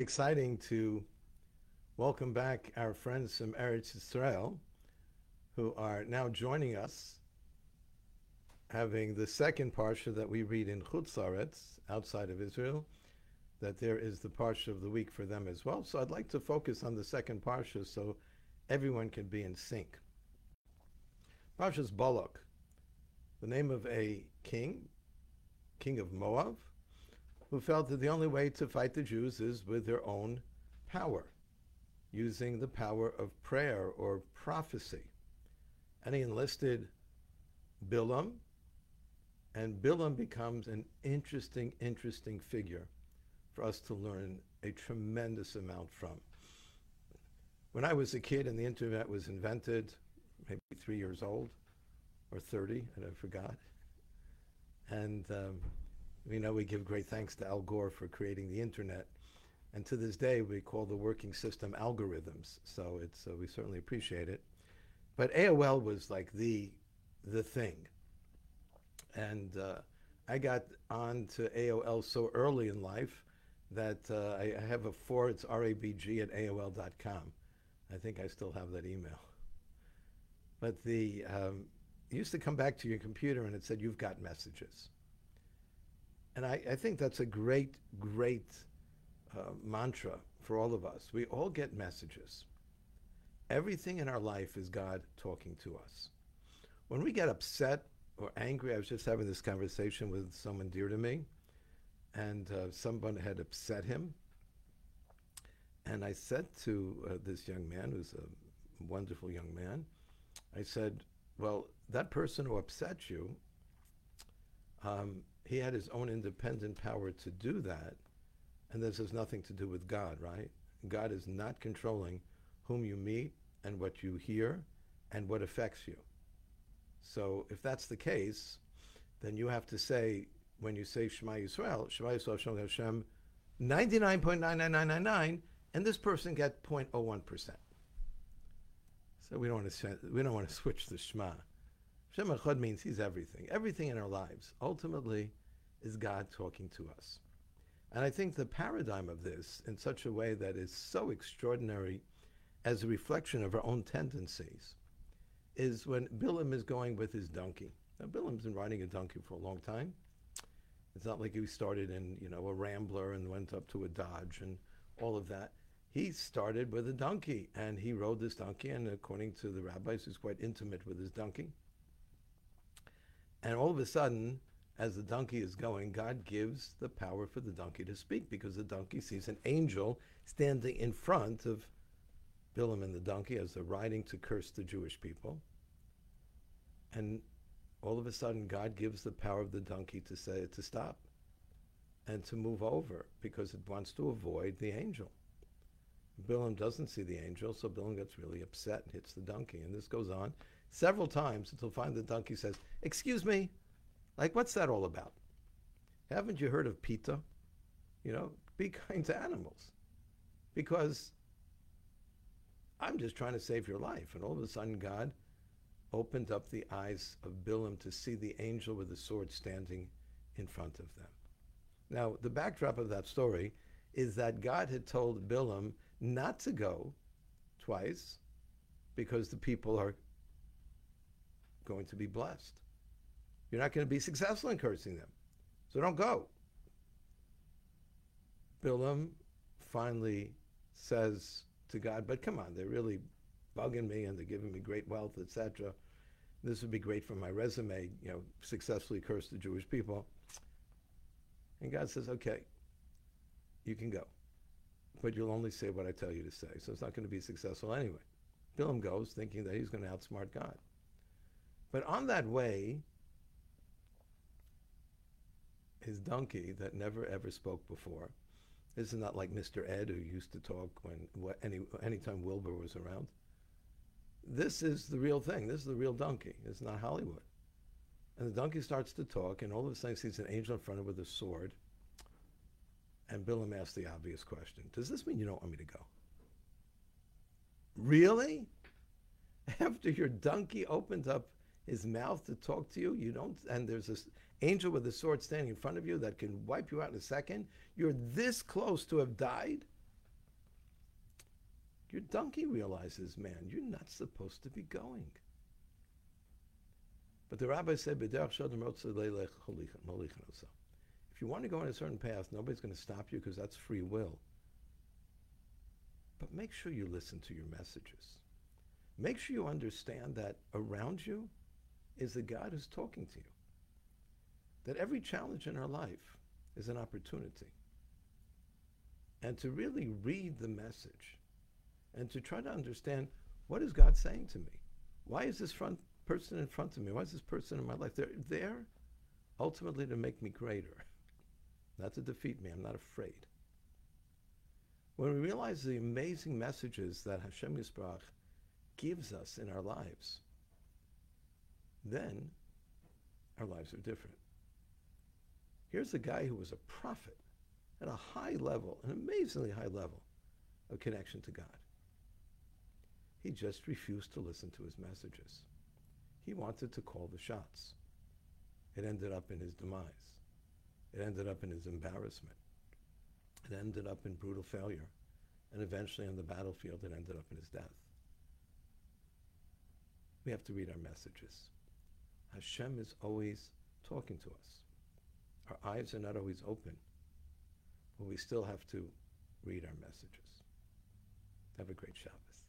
exciting to welcome back our friends from Eretz Israel who are now joining us, having the second parsha that we read in Chutz outside of Israel, that there is the parsha of the week for them as well. So I'd like to focus on the second parsha so everyone can be in sync. Parsha's Balak, the name of a king, king of Moab, who felt that the only way to fight the Jews is with their own power, using the power of prayer or prophecy. And he enlisted Bilam, and Bilam becomes an interesting, interesting figure for us to learn a tremendous amount from. When I was a kid and the internet was invented, maybe three years old or 30, and I forgot. And um, we know we give great thanks to Al Gore for creating the internet. And to this day, we call the working system algorithms. So it's, uh, we certainly appreciate it. But AOL was like the, the thing. And uh, I got on to AOL so early in life that uh, I, I, have a four, it's rabg at AOL.com. I think I still have that email. But the, um, used to come back to your computer and it said, you've got messages. And I, I think that's a great, great uh, mantra for all of us. We all get messages. Everything in our life is God talking to us. When we get upset or angry, I was just having this conversation with someone dear to me, and uh, someone had upset him. And I said to uh, this young man, who's a wonderful young man, I said, Well, that person who upset you, um, he had his own independent power to do that. And this has nothing to do with God, right? God is not controlling whom you meet and what you hear and what affects you. So if that's the case, then you have to say, when you say Shema Yisrael, Shema Yisrael Shem Hashem, 99.99999, and this person get 0.01%. So we don't want to we don't want to switch the Shema. Shem Echad means He's everything. Everything in our lives ultimately is God talking to us. And I think the paradigm of this, in such a way that is so extraordinary as a reflection of our own tendencies, is when Bilam is going with his donkey. Now, Bilam's been riding a donkey for a long time. It's not like he started in, you know, a Rambler and went up to a Dodge and all of that. He started with a donkey, and he rode this donkey, and according to the rabbis, he's quite intimate with his donkey. And all of a sudden, as the donkey is going, God gives the power for the donkey to speak because the donkey sees an angel standing in front of Bilam and the donkey as they're riding to curse the Jewish people. And all of a sudden, God gives the power of the donkey to say to stop and to move over because it wants to avoid the angel. Bilam doesn't see the angel, so Bilam gets really upset and hits the donkey. And this goes on several times until finally the donkey says, Excuse me, like what's that all about? Haven't you heard of PETA? You know, be kind to animals. Because I'm just trying to save your life. And all of a sudden, God opened up the eyes of Bilam to see the angel with the sword standing in front of them. Now, the backdrop of that story is that God had told Bilam not to go twice because the people are going to be blessed. You're not going to be successful in cursing them. So don't go. Bilam finally says to God, but come on, they're really bugging me and they're giving me great wealth, etc. This would be great for my resume, you know, successfully curse the Jewish people. And God says, okay, you can go. But you'll only say what I tell you to say. So it's not going to be successful anyway. Bilam goes thinking that he's going to outsmart God. But on that way, his donkey that never ever spoke before. This is not like Mr. Ed who used to talk when any anytime Wilbur was around. This is the real thing. This is the real donkey. It's not Hollywood. And the donkey starts to talk, and all of a sudden he sees an angel in front of him with a sword. And Bilam asks the obvious question Does this mean you don't want me to go? Really? After your donkey opened up his mouth to talk to you, you don't, and there's this angel with a sword standing in front of you that can wipe you out in a second. You're this close to have died. Your donkey realizes, man, you're not supposed to be going. But the rabbi said, if you want to go on a certain path, nobody's going to stop you because that's free will. But make sure you listen to your messages. Make sure you understand that around you is the God who's talking to you. That every challenge in our life is an opportunity. And to really read the message and to try to understand what is God saying to me? Why is this front person in front of me? Why is this person in my life? They're there ultimately to make me greater, not to defeat me. I'm not afraid. When we realize the amazing messages that Hashem Yisbrach gives us in our lives, then our lives are different. Here's a guy who was a prophet at a high level, an amazingly high level of connection to God. He just refused to listen to his messages. He wanted to call the shots. It ended up in his demise. It ended up in his embarrassment. It ended up in brutal failure. And eventually on the battlefield, it ended up in his death. We have to read our messages. Hashem is always talking to us. Our eyes are not always open, but we still have to read our messages. Have a great Shabbos.